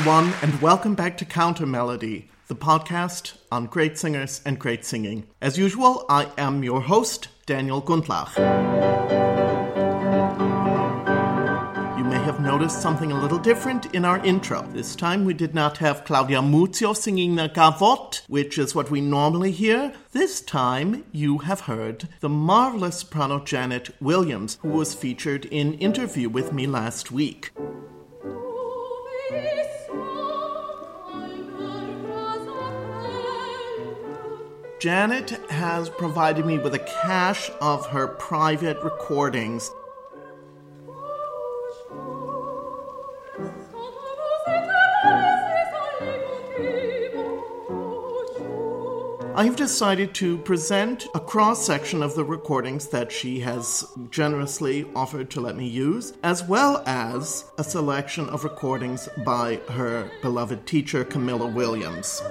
everyone, and welcome back to Counter Melody, the podcast on great singers and great singing. As usual, I am your host, Daniel Gundlach. You may have noticed something a little different in our intro. This time we did not have Claudia Muzio singing the gavotte, which is what we normally hear. This time you have heard the marvelous soprano Janet Williams, who was featured in interview with me last week. Janet has provided me with a cache of her private recordings. I've decided to present a cross section of the recordings that she has generously offered to let me use, as well as a selection of recordings by her beloved teacher, Camilla Williams.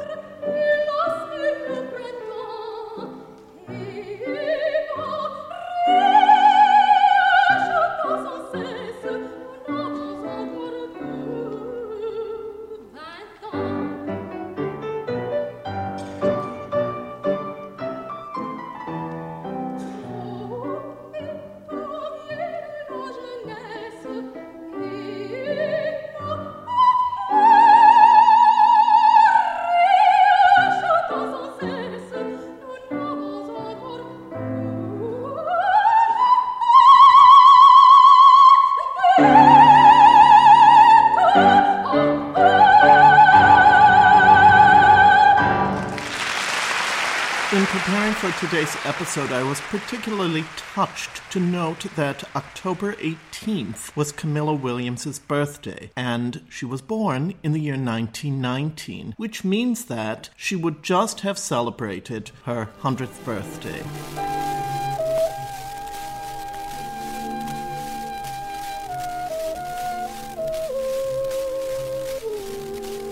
Preparing for today's episode, I was particularly touched to note that October 18th was Camilla Williams' birthday, and she was born in the year 1919, which means that she would just have celebrated her 100th birthday.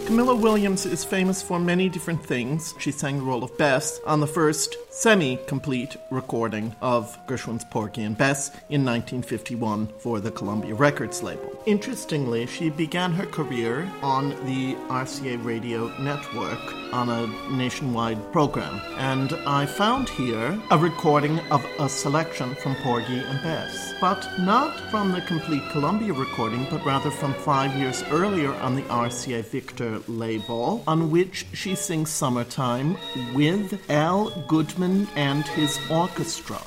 Camilla Williams is famous for many different things. She sang the role of Bess on the first semi complete recording of Gershwin's Porgy and Bess in 1951 for the Columbia Records label. Interestingly, she began her career on the RCA radio network on a nationwide program, and I found here a recording of a selection from Porgy and Bess, but not from the complete Columbia recording, but rather from five years earlier on the RCA Victor label, on which she sings Summertime with Al Goodman and his orchestra.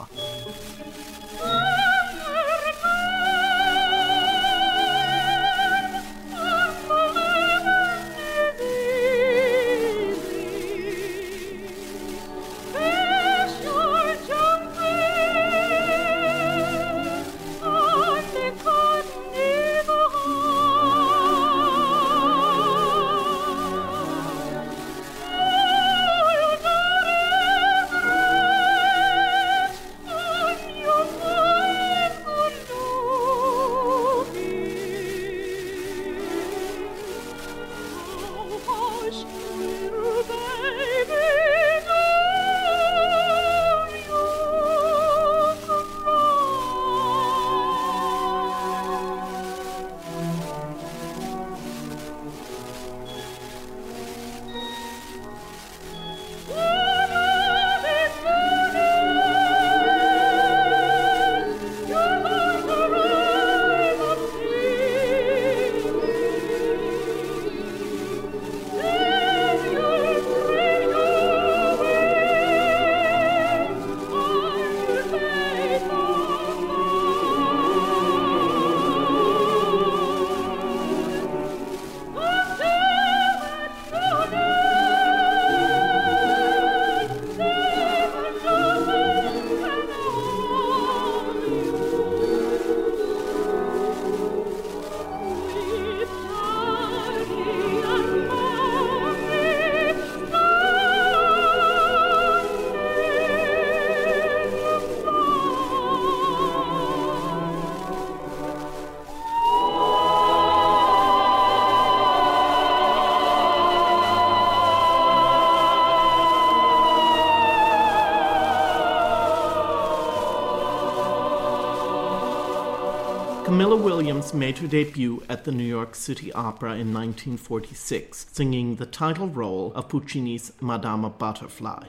Made her debut at the New York City Opera in 1946, singing the title role of Puccini's Madama Butterfly.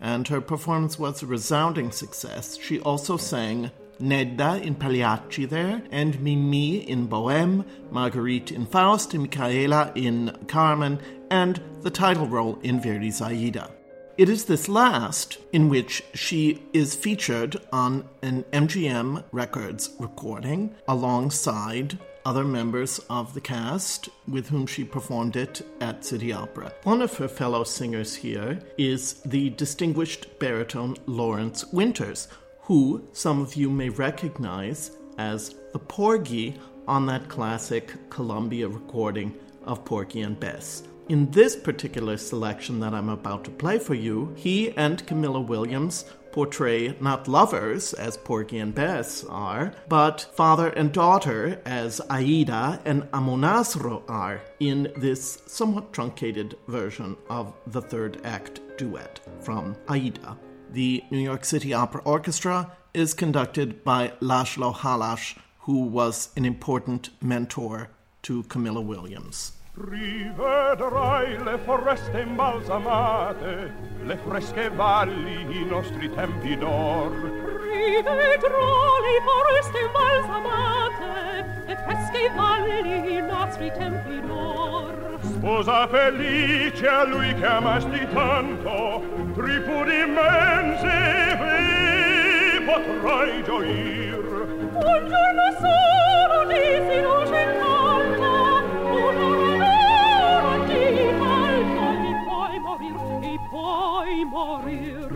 And her performance was a resounding success. She also sang Nedda in Pagliacci there, and Mimi in Bohème, Marguerite in Faust, and Micaëla in Carmen, and the title role in Verdi's Aida. It is this last in which she is featured on an MGM Records recording alongside other members of the cast with whom she performed it at City Opera. One of her fellow singers here is the distinguished baritone Lawrence Winters, who some of you may recognize as the Porgy on that classic Columbia recording of Porgy and Bess. In this particular selection that I'm about to play for you, he and Camilla Williams portray not lovers, as Porgy and Bess are, but father and daughter, as Aida and Amonasro are, in this somewhat truncated version of the third act duet from Aida. The New York City Opera Orchestra is conducted by Laszlo Halasz, who was an important mentor to Camilla Williams. Rivedrai le foreste imbalsamate, le fresche valli, i nostri tempi d'or. Rivedrò le foreste imbalsamate, le fresche valli, i nostri tempi d'or. Sposa felice a lui che amasti tanto, tripudi immense vi potrai gioir. Un giorno solo di poi morir.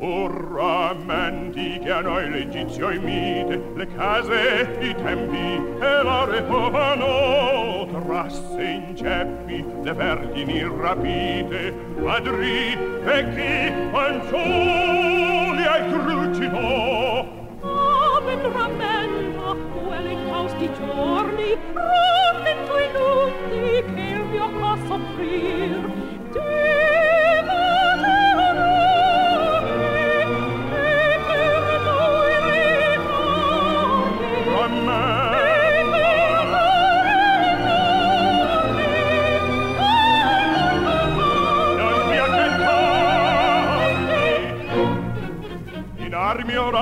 Ora menti che a noi l'Egizio imite, le case, i tempi e la repovano, trasse in ceppi, le vergini rapite, padri, vecchi, fanciulli ai trucidò. Ah, ben rammenta, quelle infausti giorni, rammento i lutti che il mio cor soffrir.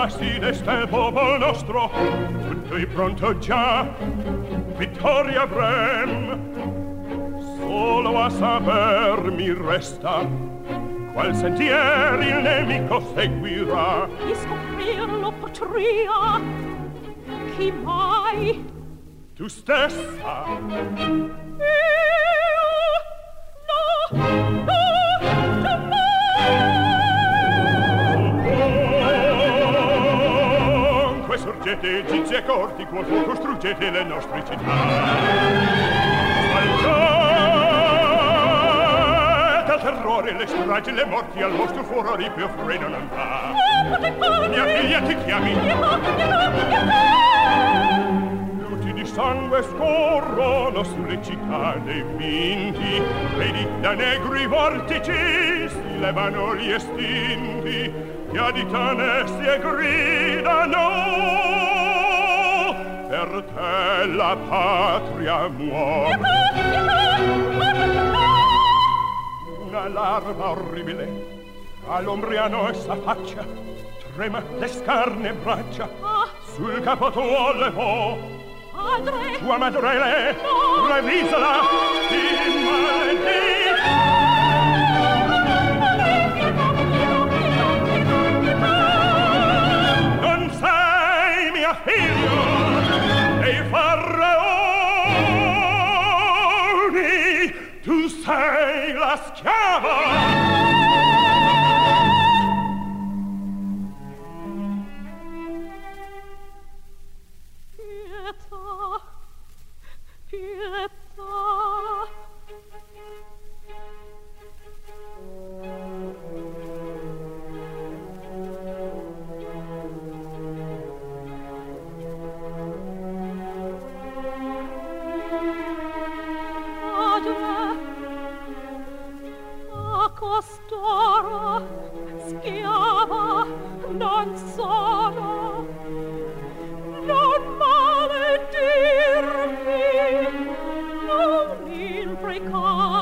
Desta il popol nostro, tutto è pronto già, vittoria avrem. Solo a saper mi resta, qual sentier il nemico seguirà. di scoprirlo potria. Chi mai? Tu stessa, Io? No, no, Sorgete egizi e corti, qual fu costruggete le nostre città. Sfalciate al terrore, le stragi, le morti, al vostro furore più freno non va. Mia figlia ti chiami, luci di sangue scorrono sulle cittade vinti, vedi da negri vortici si levano gli estinti, che si e gridano, te la patria muore. Una larva orribile all'ombriano e faccia trema le scarne braccia, ah. sul capo tuo levò. Padre! Tua madre le, no. revisala, immaginare! la schiava. A costoro, schiava, non sono non maledirmi non imprecarmi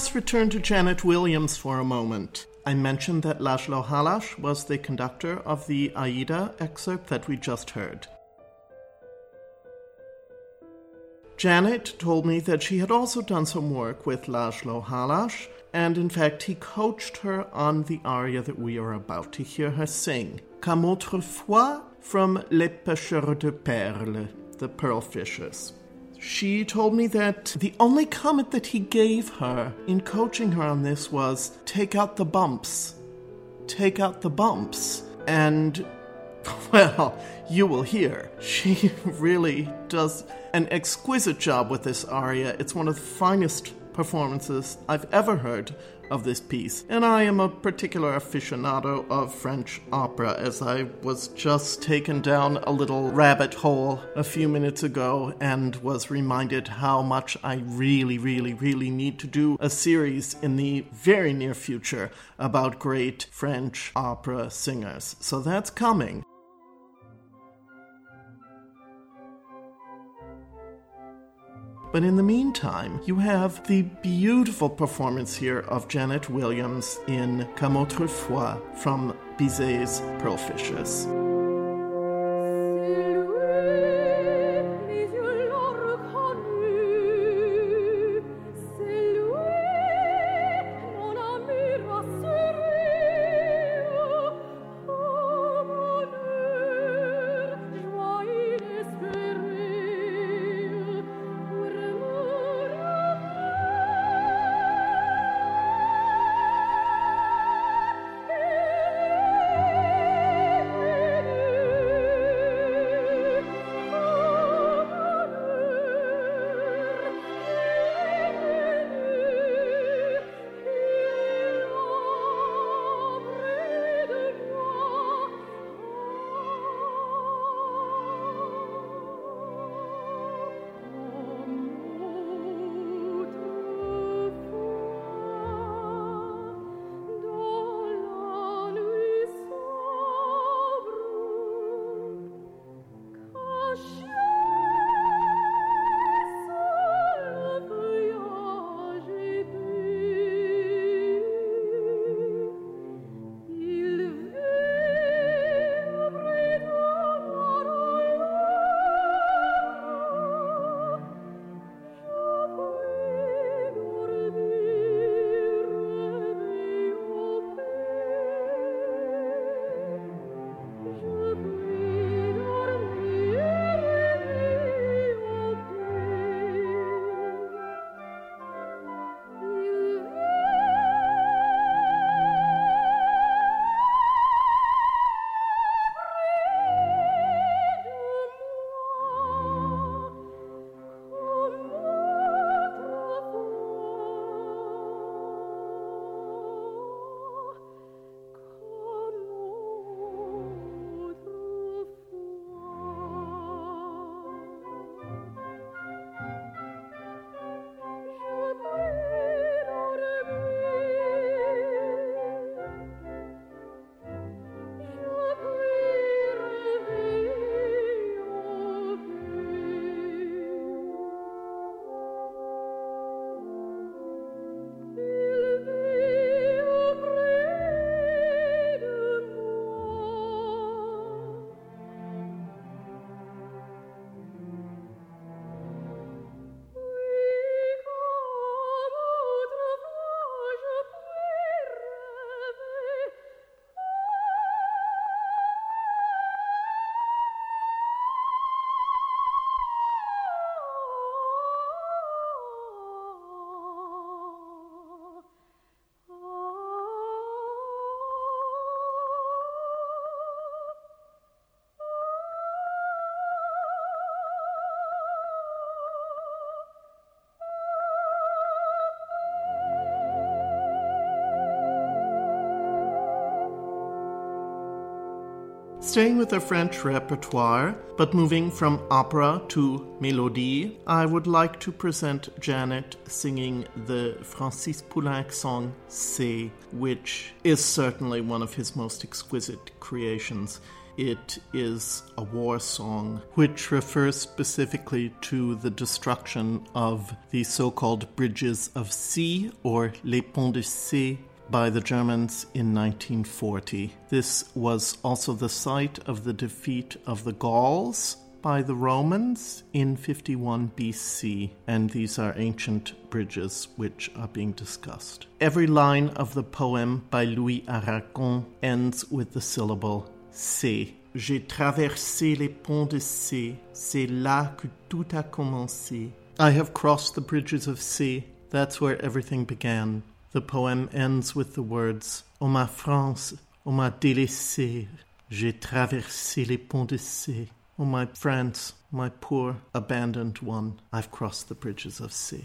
us return to Janet Williams for a moment. I mentioned that Laszlo Halasz was the conductor of the Aida excerpt that we just heard. Janet told me that she had also done some work with Laszlo Halasz, and in fact, he coached her on the aria that we are about to hear her sing, Comme autrefois from Les Pêcheurs de Perles, the Pearl Fishers. She told me that the only comment that he gave her in coaching her on this was take out the bumps. Take out the bumps. And, well, you will hear. She really does an exquisite job with this aria. It's one of the finest performances I've ever heard of this piece. And I am a particular aficionado of French opera, as I was just taken down a little rabbit hole a few minutes ago and was reminded how much I really, really, really need to do a series in the very near future about great French opera singers. So that's coming. But in the meantime, you have the beautiful performance here of Janet Williams in Comme autrefois from Bizet's Pearl Fishers. Staying with the French repertoire, but moving from opera to mélodie, I would like to present Janet singing the Francis Poulenc song C'est, which is certainly one of his most exquisite creations. It is a war song which refers specifically to the destruction of the so called bridges of C or Les Ponts de Cé by the Germans in 1940. This was also the site of the defeat of the Gauls by the Romans in 51 BC, and these are ancient bridges which are being discussed. Every line of the poem by Louis Aragon ends with the syllable C. J'ai traversé les ponts de Cé, c'est là que tout a commencé. I have crossed the bridges of C, that's where everything began. The poem ends with the words O ma France, O ma délaissée, j'ai traversé les ponts de Cé. O my France, my poor abandoned one, I've crossed the bridges of C.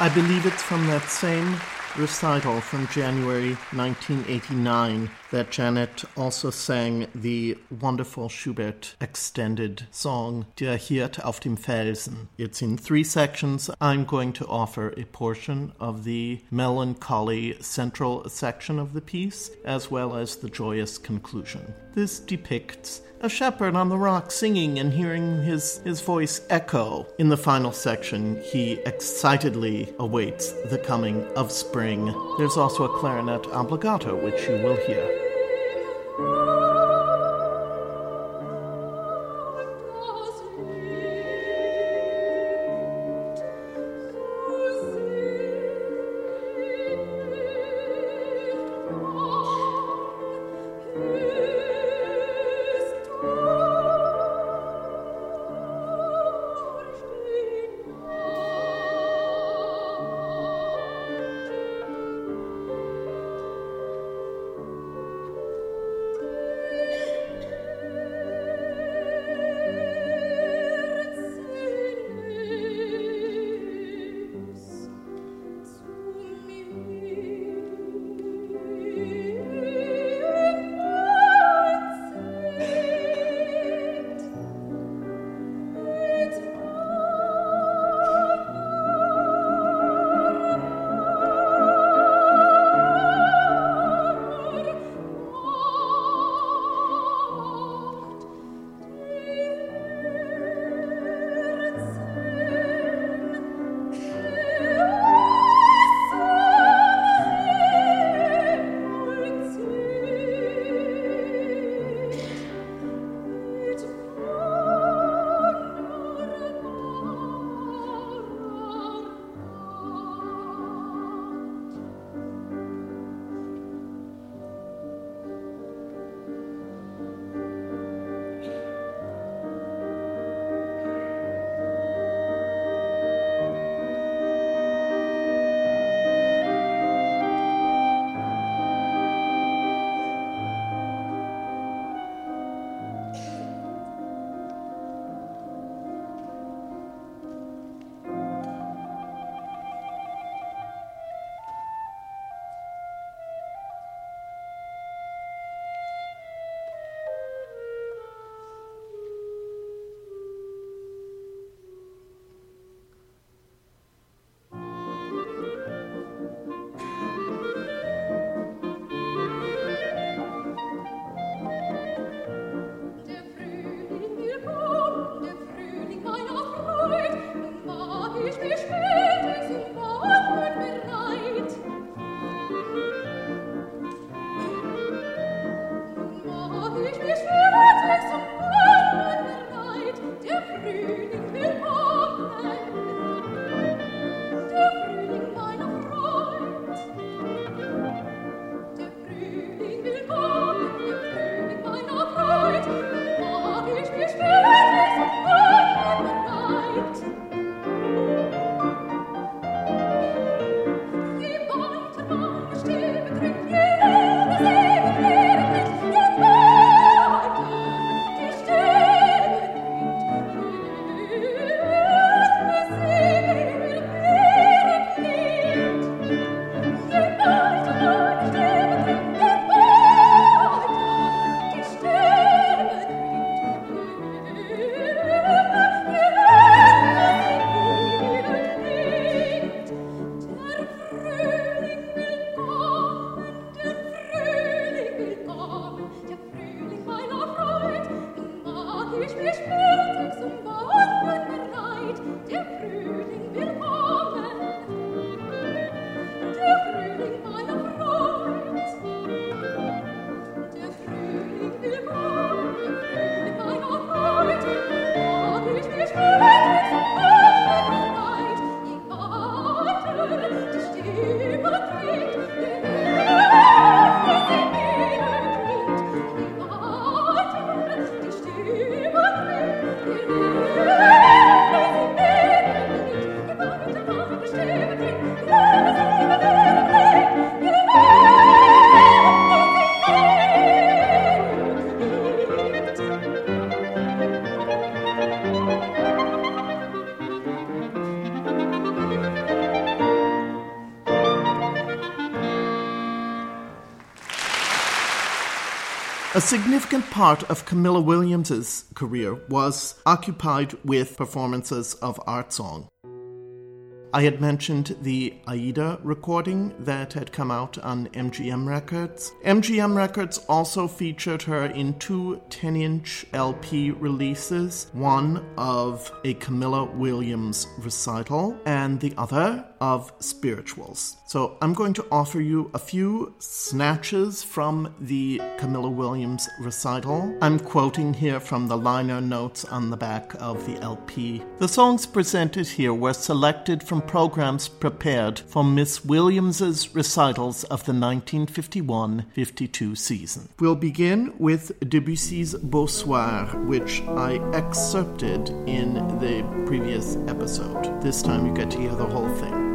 I believe it's from that same recital from January 1989 that Janet also sang the wonderful Schubert extended song Der Hirt auf dem Felsen. It's in three sections. I'm going to offer a portion of the melancholy central section of the piece, as well as the joyous conclusion. This depicts a shepherd on the rock singing and hearing his, his voice echo. In the final section, he excitedly awaits the coming of spring. There's also a clarinet obbligato, which you will hear. Significant part of Camilla Williams's career was occupied with performances of art song. I had mentioned the Aida recording that had come out on MGM Records. MGM Records also featured her in two 10 inch LP releases one of a Camilla Williams recital, and the other of spirituals. So I'm going to offer you a few snatches from the Camilla Williams recital. I'm quoting here from the liner notes on the back of the LP. The songs presented here were selected from programs prepared for Miss Williams's recitals of the 1951-52 season. We'll begin with Debussy's Beau Soir, which I excerpted in the previous episode. This time you get to hear the whole thing.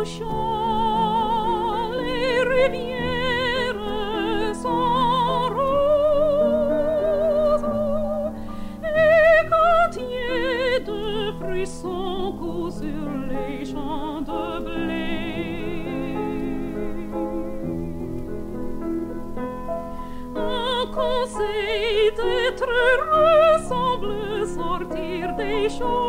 Couchant, sortir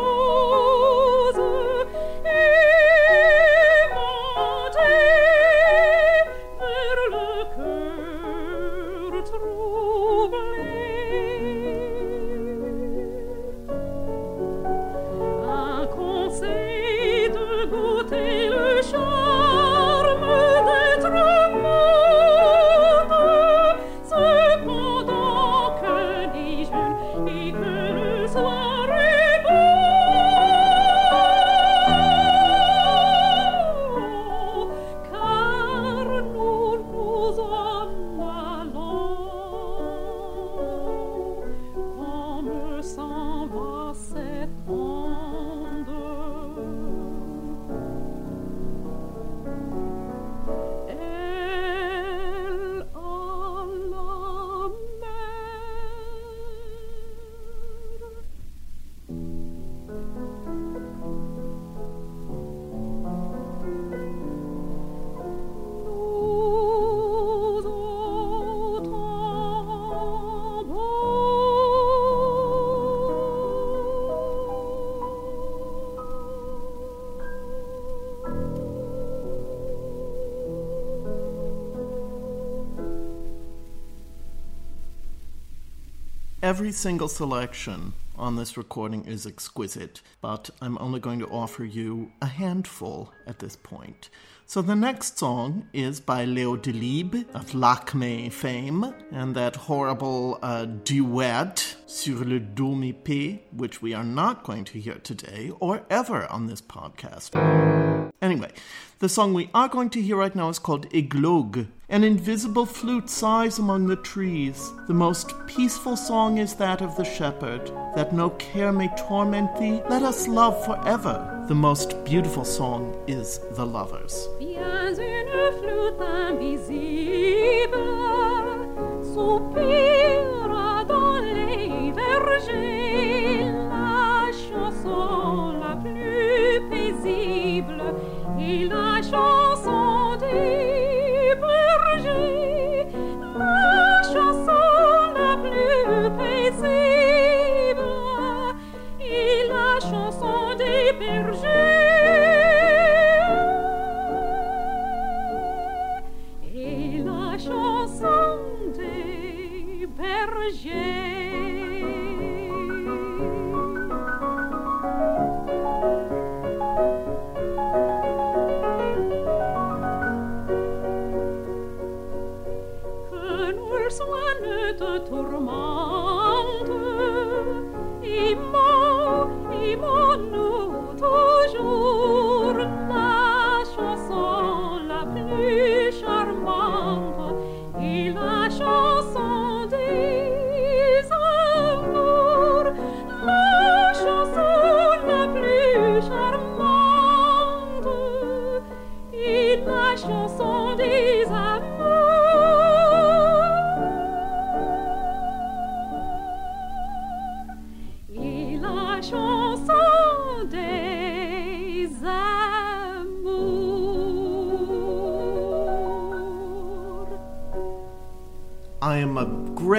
Every single selection on this recording is exquisite, but I'm only going to offer you a handful at this point. So the next song is by Leo Delibes of Lakmé fame, and that horrible uh, duet sous le dôme épais, which we are not going to hear today or ever on this podcast. Anyway, the song we are going to hear right now is called Eglogue. An invisible flute sighs among the trees. The most peaceful song is that of the shepherd, that no care may torment thee. Let us love forever. The most beautiful song is The Lovers.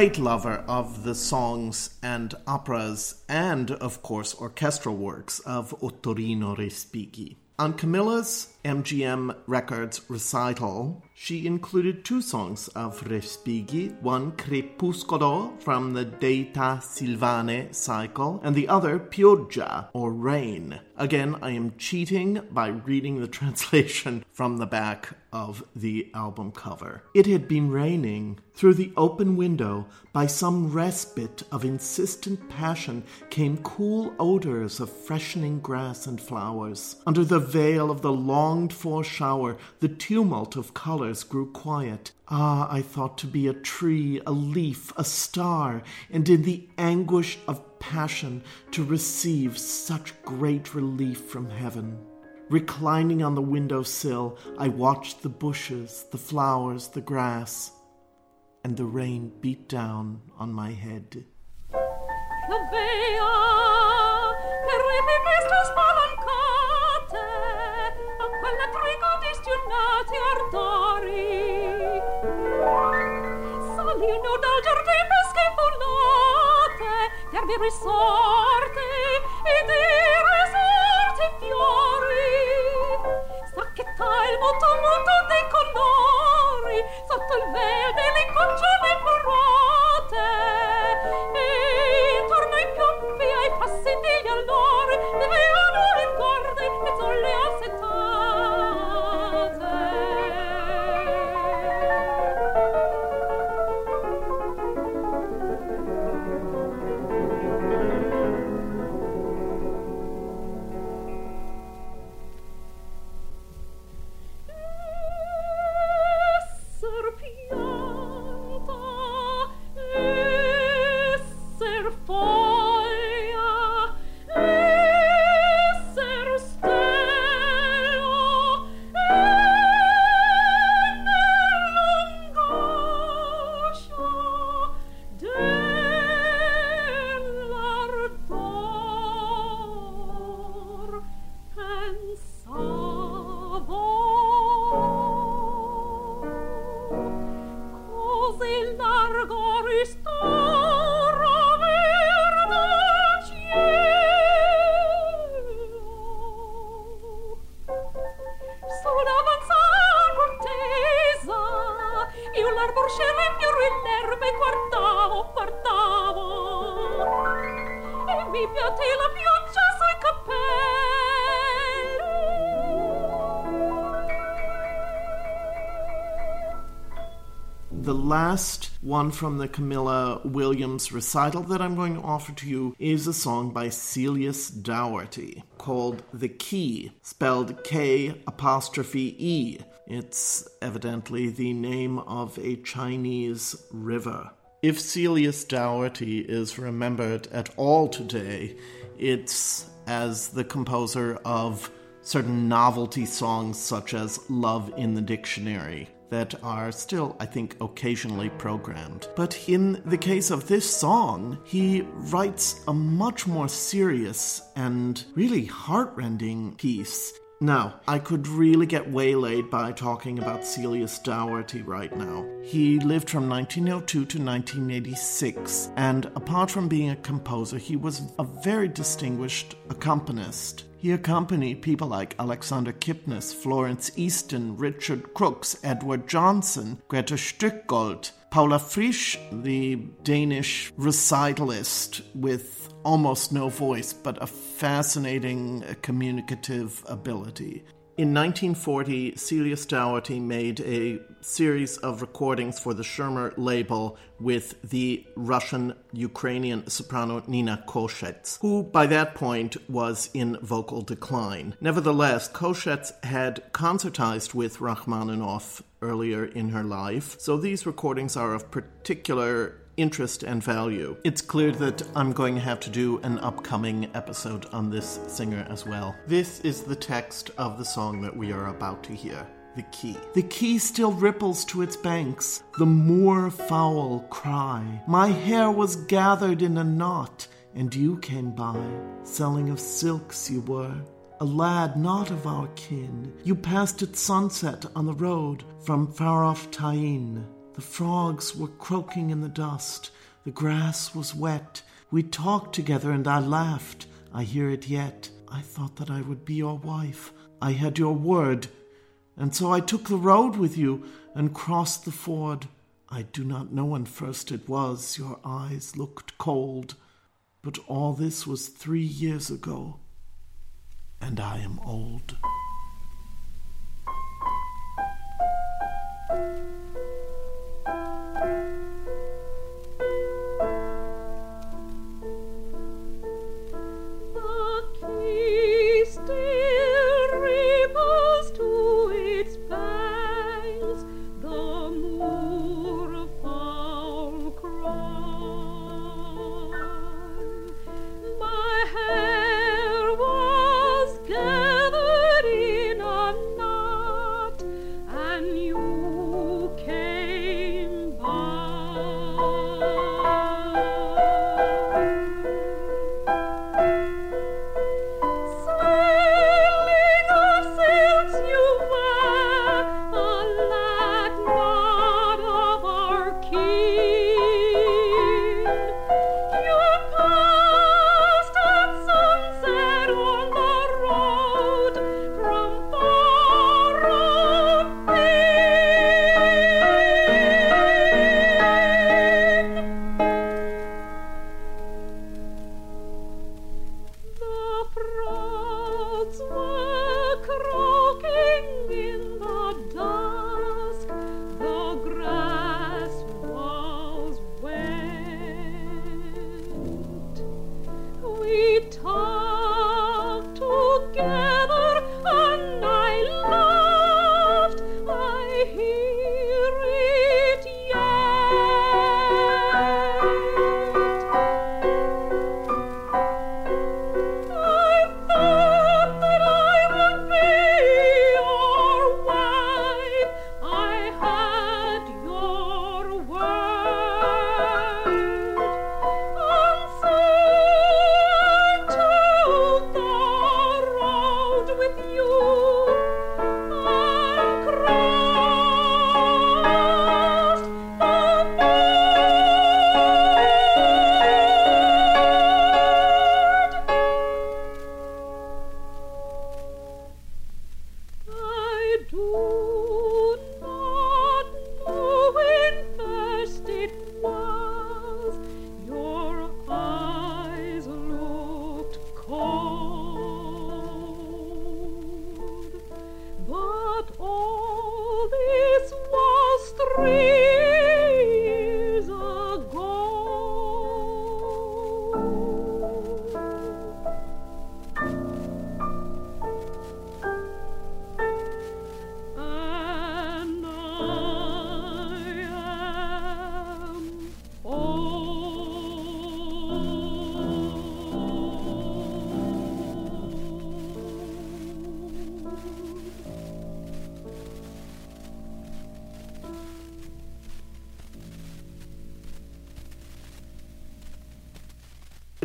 Great lover of the songs and operas and, of course, orchestral works of Ottorino Respighi. On Camilla's MGM Records recital, she included two songs of Respighi, one Crepuscolo from the Deità Silvane cycle, and the other Pioggia, or Rain. Again, I am cheating by reading the translation from the back of the album cover. It had been raining. Through the open window, by some respite of insistent passion, came cool odors of freshening grass and flowers. Under the veil of the longed for shower, the tumult of colors grew quiet. Ah, I thought to be a tree, a leaf, a star, and in the anguish of passion to receive such great relief from heaven. Reclining on the window sill, I watched the bushes, the flowers, the grass, and the rain beat down on my head. Salino dal giardino pesche volate, per vi risorte ed i risorti fiori. Sacchetta il moto moto dei colori, sotto il verde le congiole forate. E intorno ai pioppi, ai passi degli allori, one from the Camilla Williams recital that I'm going to offer to you is a song by Celius Dougherty called The K'e, spelled K apostrophe E. It's evidently the name of a Chinese river. If Celius Dougherty is remembered at all today, it's as the composer of certain novelty songs such as Love in the Dictionary that are still, I think, occasionally programmed. But in the case of this song, he writes a much more serious and really heartrending piece. Now, I could really get waylaid by talking about Celius Dougherty right now. He lived from 1902 to 1986, and apart from being a composer, he was a very distinguished accompanist. He accompanied people like Alexander Kipnis, Florence Easton, Richard Crooks, Edward Johnson, Greta Stückgold, Povla Frijsh, the Danish recitalist with almost no voice but a fascinating communicative ability. In 1940, Celius Dougherty made a series of recordings for the Schirmer label with the Russian Ukrainian soprano Nina Koshets, who by that point was in vocal decline. Nevertheless, Koshets had concertized with Rachmaninoff earlier in her life, so these recordings are of particular interest and value. It's clear that I'm going to have to do an upcoming episode on this singer as well. This is the text of the song that we are about to hear. the K'e. The K'e still ripples to its banks, the moor fowl cry. My hair was gathered in a knot, and you came by, selling of silks you were. A lad not of our kin, you passed at sunset on the road from far off Tyne. The frogs were croaking in the dust, the grass was wet. We talked together, and I laughed. I hear it yet. I thought that I would be your wife. I had your word. And so I took the road with you and crossed the ford. I do not know when first it was your eyes looked cold, but all this was three years ago, and I am old.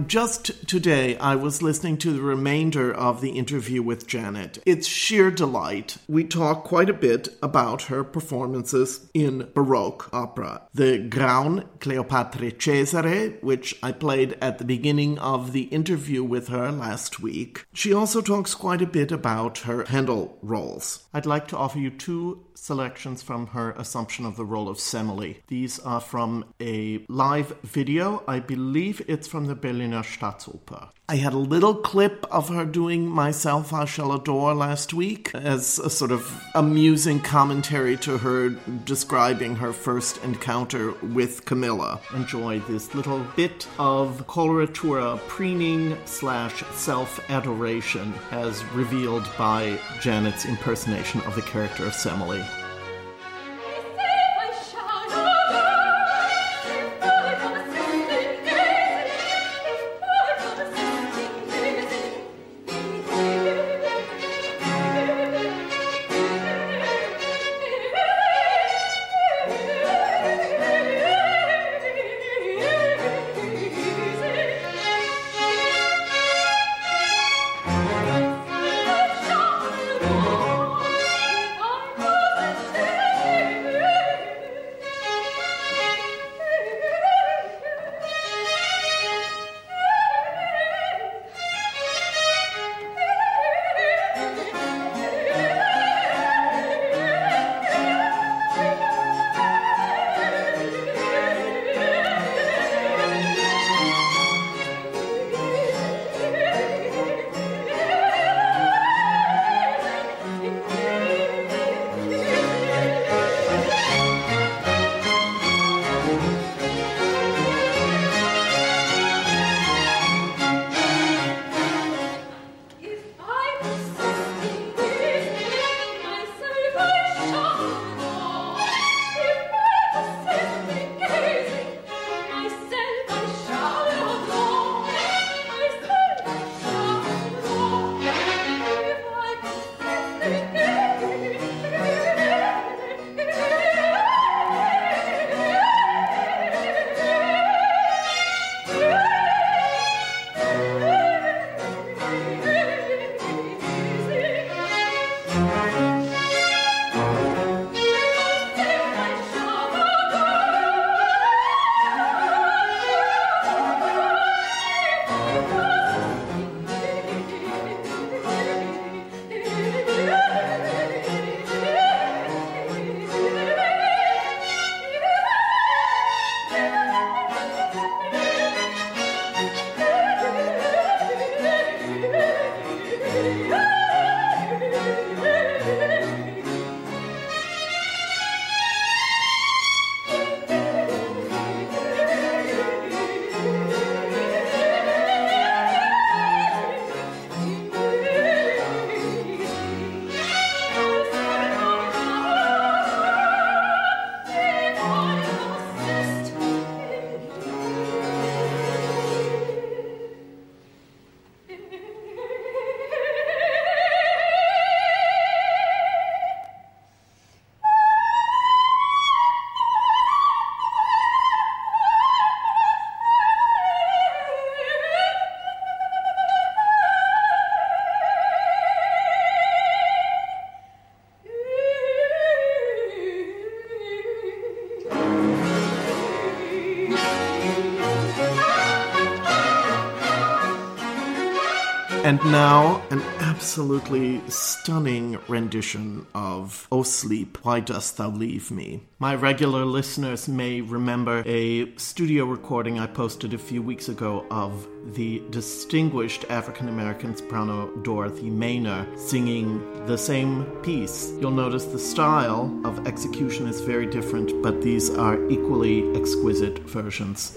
Just today, I was listening to the remainder of the interview with Janet. It's sheer delight. We talk quite a bit about her performances in Baroque opera. The Graun Cleopatra Cesare, which I played at the beginning of the interview with her last week. She also talks quite a bit about her Handel roles. I'd like to offer you two selections from her assumption of the role of Semele. These are from a live video. I believe it's from the Berliner Staatsoper. I had a little clip of her doing Myself I Shall Adore last week as a sort of amusing commentary to her describing her first encounter with Camilla. Enjoy this little bit of coloratura preening slash self adoration as revealed by Janet's impersonation of the character of Semele. And now, an absolutely stunning rendition of Oh Sleep, Why Dost Thou Leave Me? My regular listeners may remember a studio recording I posted a few weeks ago of the distinguished African American soprano Dorothy Maynor singing the same piece. You'll notice the style of execution is very different, but these are equally exquisite versions.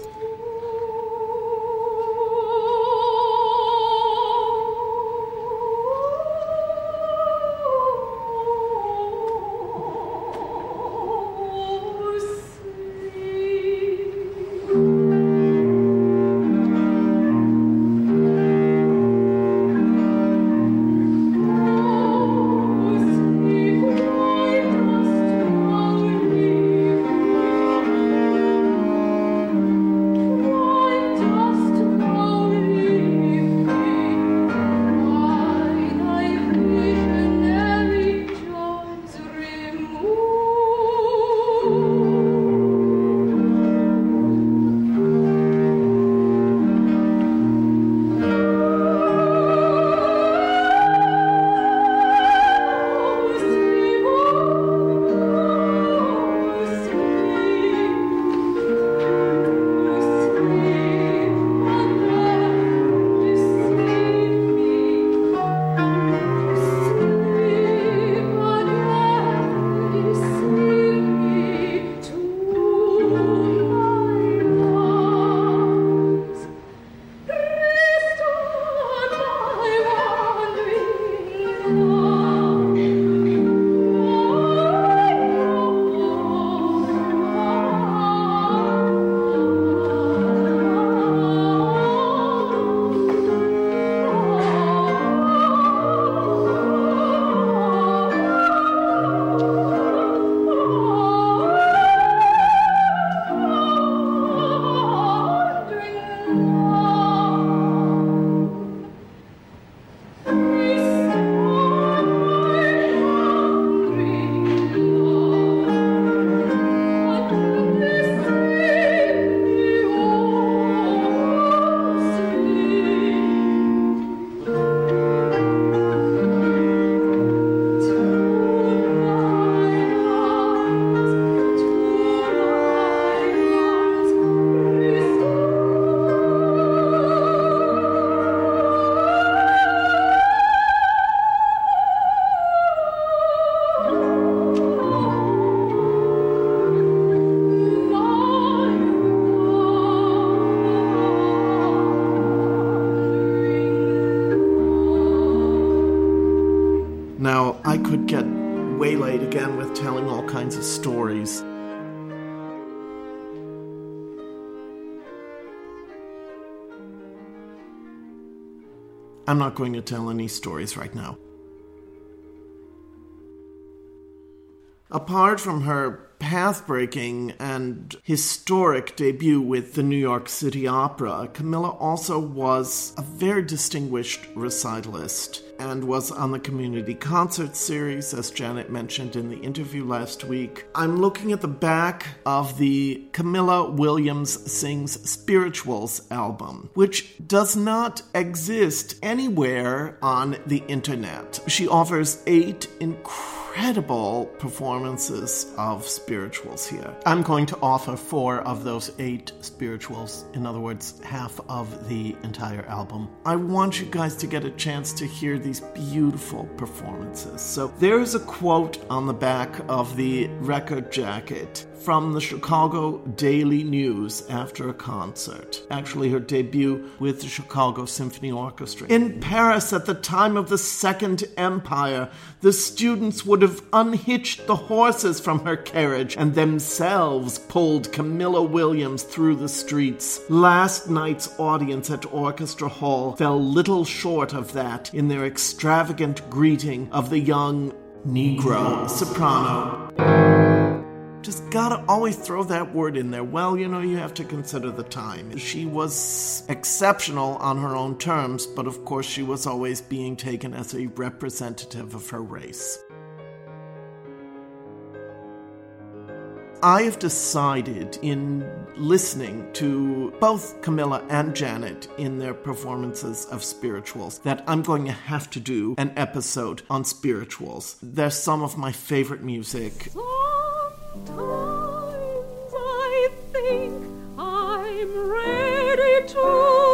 Not going to tell any stories right now. Apart from her path breaking and historic debut with the New York City Opera, Camilla also was a very distinguished recitalist and was on the Community Concert Series, as Janet mentioned in the interview last week. I'm looking at the back of the Camilla Williams Sings Spirituals album, which does not exist anywhere on the internet. She offers eight incredible incredible performances of spirituals here. I'm going to offer four of those eight spirituals, in other words, half of the entire album. I want you guys to get a chance to hear these beautiful performances. So there's a quote on the back of the record jacket from the Chicago Daily News after a concert. Actually, her debut with the Chicago Symphony Orchestra. In Paris, at the time of the Second Empire, the students would have unhitched the horses from her carriage and themselves pulled Camilla Williams through the streets. Last night's audience at Orchestra Hall fell little short of that in their extravagant greeting of the young Negro soprano. Just gotta always throw that word in there. Well, you know, you have to consider the time. She was exceptional on her own terms, but of course, she was always being taken as a representative of her race. I have decided in listening to both Camilla and Janet in their performances of spirituals that I'm going to have to do an episode on spirituals. They're some of my favorite music. Sometimes I think I'm ready to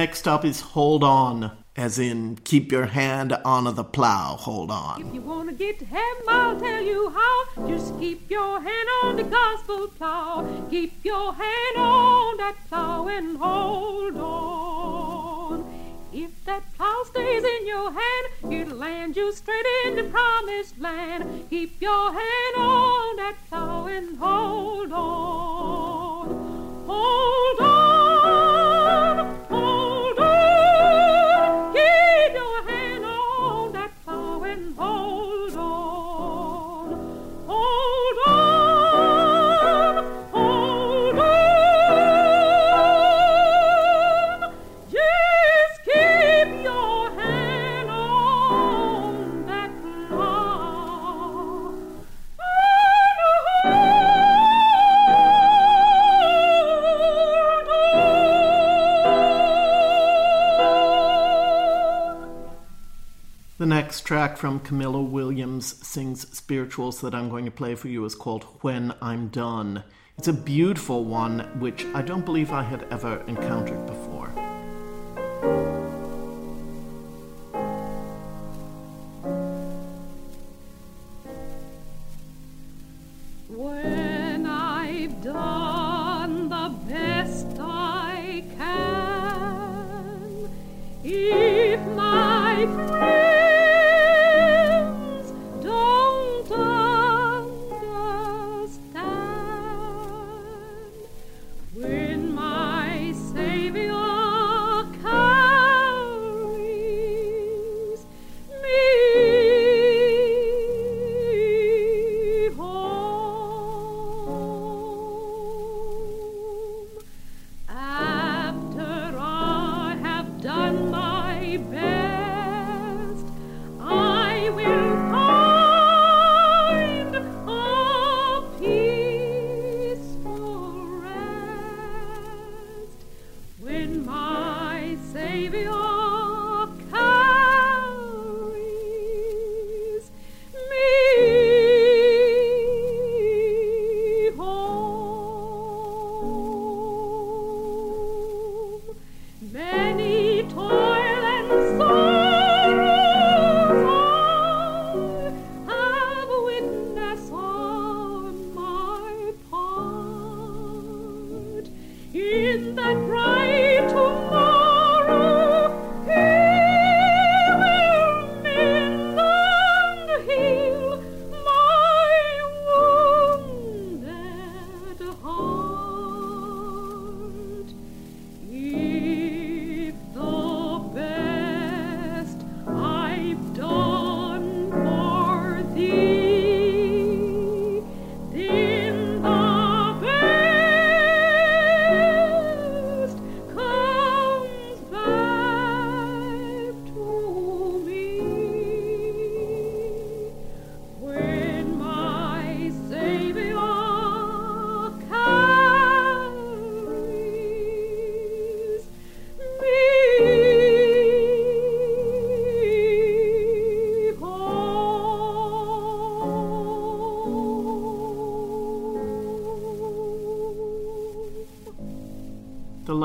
Next up is Hold On, as in keep your hand on the plow, hold on. If you wanna get to heaven, I'll tell you how. Just keep your hand on the gospel plow. Keep your hand on that plow and hold on. If that plow stays in your hand, it'll land you straight in the promised land. Keep your hand on that plow and hold on. From Camilla Williams sings spirituals that I'm going to play for you is called When I'm Done. It's a beautiful one, which I don't believe I had ever encountered before. When I've done the best I can, if my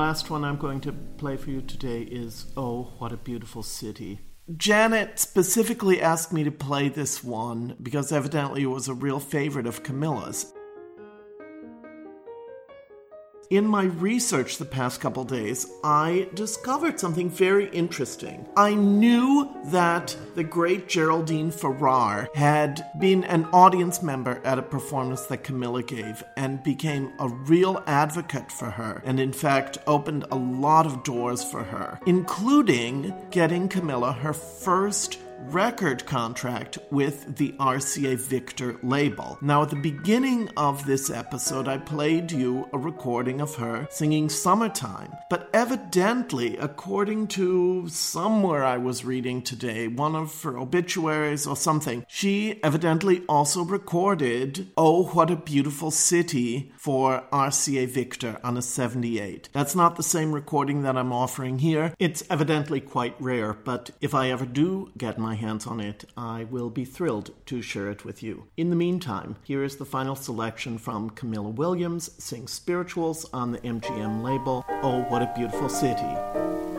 last one I'm going to play for you today is Oh, What a Beautiful City. Janet specifically asked me to play this one because evidently it was a real favorite of Camilla's. In my research the past couple days, I discovered something very interesting. I knew that the great Geraldine Farrar had been an audience member at a performance that Camilla gave and became a real advocate for her, and in fact opened a lot of doors for her, including getting Camilla her first record contract with the RCA Victor label. Now, at the beginning of this episode, I played you a recording of her singing Summertime, but evidently, according to somewhere I was reading today, one of her obituaries or something, she evidently also recorded Oh, What a Beautiful City for RCA Victor on a 78. That's not the same recording that I'm offering here. It's evidently quite rare, but if I ever do get my hands on it, I will be thrilled to share it with you. In the meantime, here is the final selection from Camilla Williams, Sings Spirituals on the MGM label. Oh, what a beautiful city.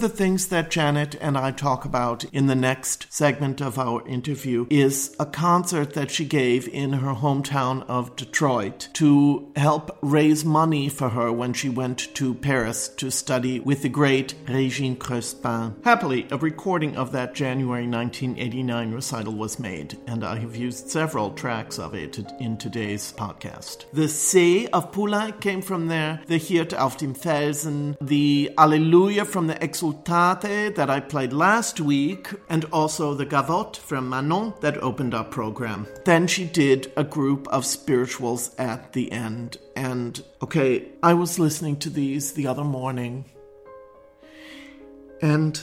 The things that Janet and I talk about in the next segment of our interview is a concert that she gave in her hometown of Detroit to help raise money for her when she went to Paris to study with the great Regine Crespin. Happily, a recording of that January 1989 recital was made, and I have used several tracks of it in today's podcast. The C of Poulenc came from there, the Hirt auf dem Felsen, the Alleluia from the That I played last week, and also the Gavotte from Manon that opened our program. Then she did a group of spirituals at the end. And okay, I was listening to these the other morning, and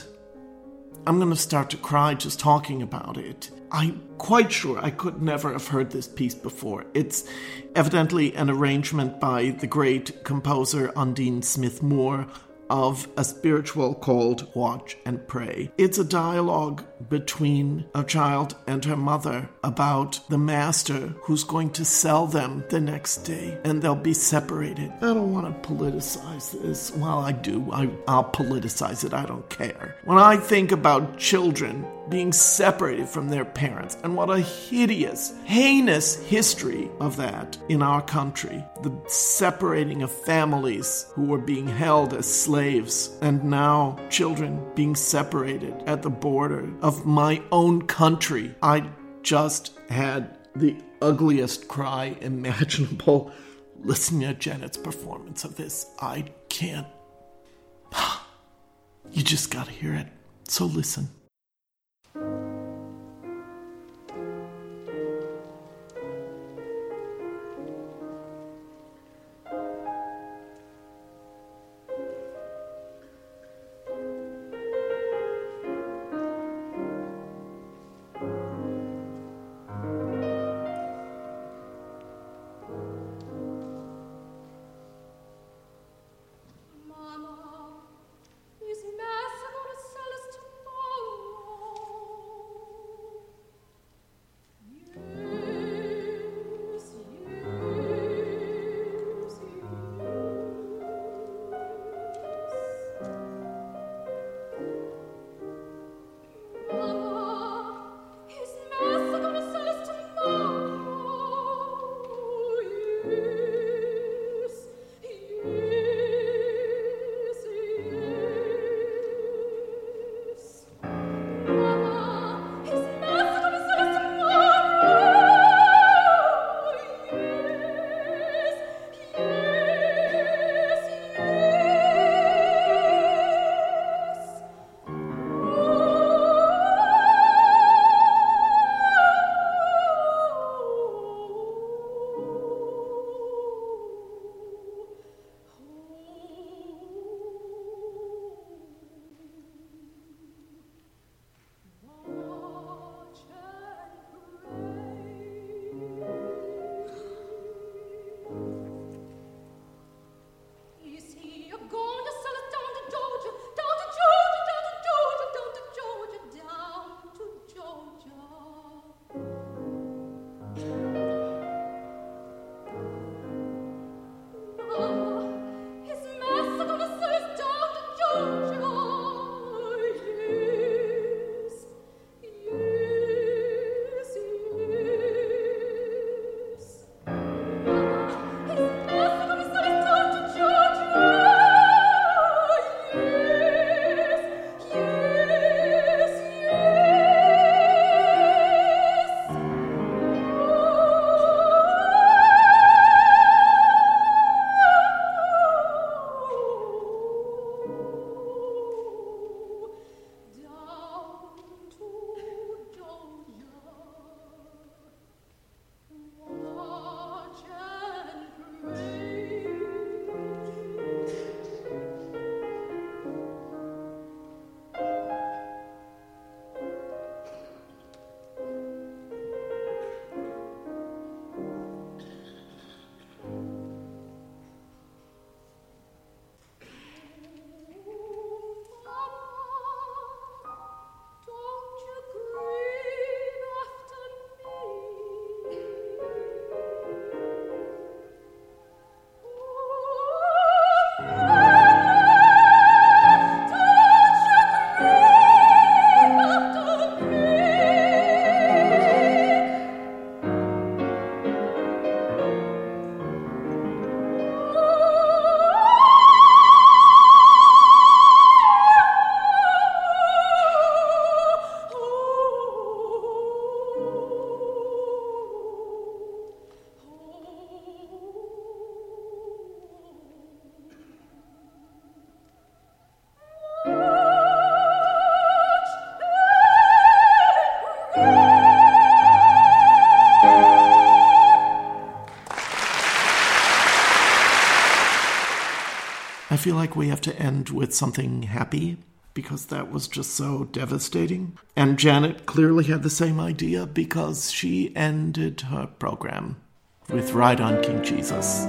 I'm gonna start to cry just talking about it. I'm quite sure I could never have heard this piece before. It's evidently an arrangement by the great composer Undine Smith Moore of a spiritual called Watch and Pray. It's a dialogue between a child and her mother about the master who's going to sell them the next day and they'll be separated. I don't want to politicize this. Well, I do. I, I'll politicize it. I don't care. When I think about children being separated from their parents. And what a hideous, heinous history of that in our country. The separating of families who were being held as slaves, and now children being separated at the border of my own country. I just had the ugliest cry imaginable listening to Janet's performance of this. I can't. You just gotta hear it. So listen. Feel like we have to end with something happy because that was just so devastating. And Janet clearly had the same idea because she ended her program with Ride on King Jesus.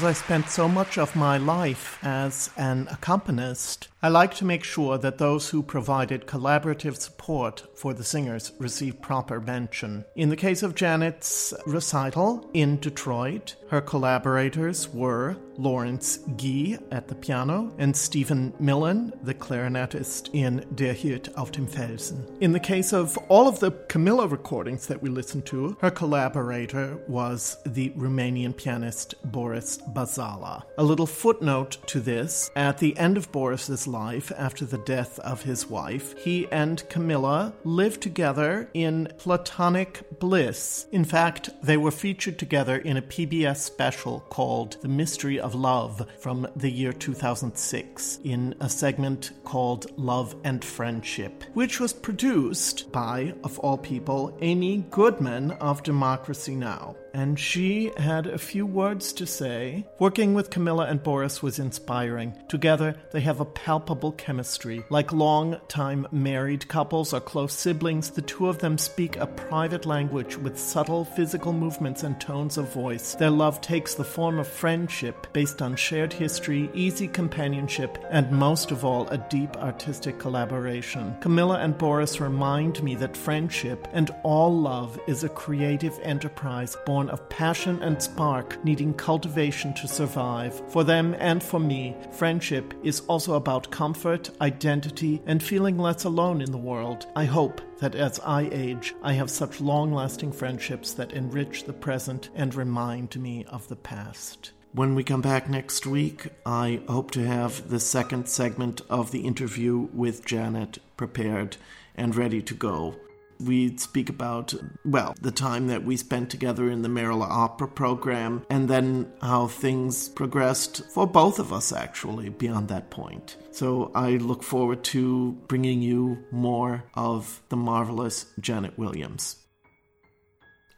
Because I spent so much of my life as an accompanist, I like to make sure that those who provided collaborative support for the singers receive proper mention. In the case of Janet's recital in Detroit, her collaborators were Lawrence Guy at the piano and Stephen Millen, the clarinetist in Der Hirt auf dem Felsen. In the case of all of the Camilla recordings that we listened to, her collaborator was the Romanian pianist Boris Bazala. A little footnote to this at the end of Boris's life, after the death of his wife, he and Camilla lived together in platonic bliss. In fact, they were featured together in a PBS special called The Mystery of Love from the year 2006 in a segment called Love and Friendship, which was produced by, of all people, Amy Goodman of Democracy Now! And she had a few words to say. Working with Camilla and Boris was inspiring. Together, they have a palpable chemistry. Like long-time married couples or close siblings, the two of them speak a private language with subtle physical movements and tones of voice. Their love takes the form of friendship based on shared history, easy companionship, and most of all, a deep artistic collaboration. Camilla and Boris remind me that friendship and all love is a creative enterprise born of passion and spark, needing cultivation to survive. For them and for me, friendship is also about comfort, identity, and feeling less alone in the world. I hope that as I age, I have such long lasting friendships that enrich the present and remind me of the past. When we come back next week, I hope to have the second segment of the interview with Janet prepared and ready to go we speak about, well, the time that we spent together in the Merola Opera program, and then how things progressed for both of us, actually, beyond that point. So I look forward to bringing you more of the marvelous Janet Williams.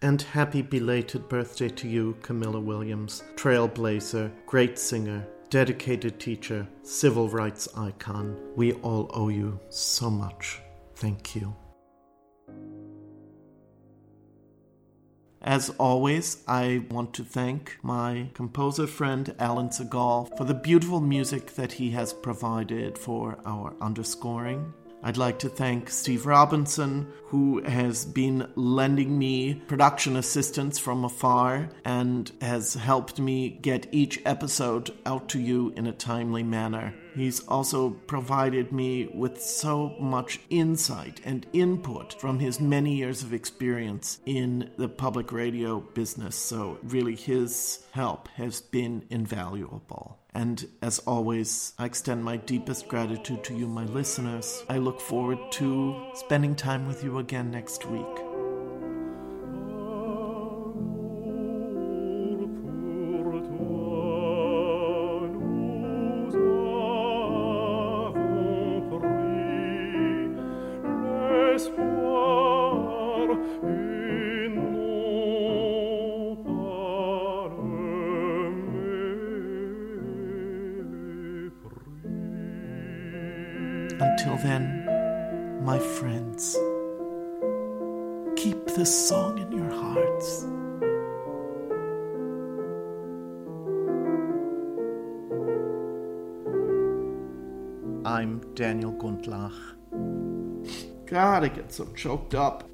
And happy belated birthday to you, Camilla Williams, trailblazer, great singer, dedicated teacher, civil rights icon. We all owe you so much. Thank you. As always, I want to thank my composer friend Alan Segal for the beautiful music that he has provided for our underscoring. I'd like to thank Steve Robinson, who has been lending me production assistance from afar and has helped me get each episode out to you in a timely manner. He's also provided me with so much insight and input from his many years of experience in the public radio business. So, really, his help has been invaluable. And as always, I extend my deepest gratitude to you, my listeners. I look forward to spending time with you again next week. So choked up.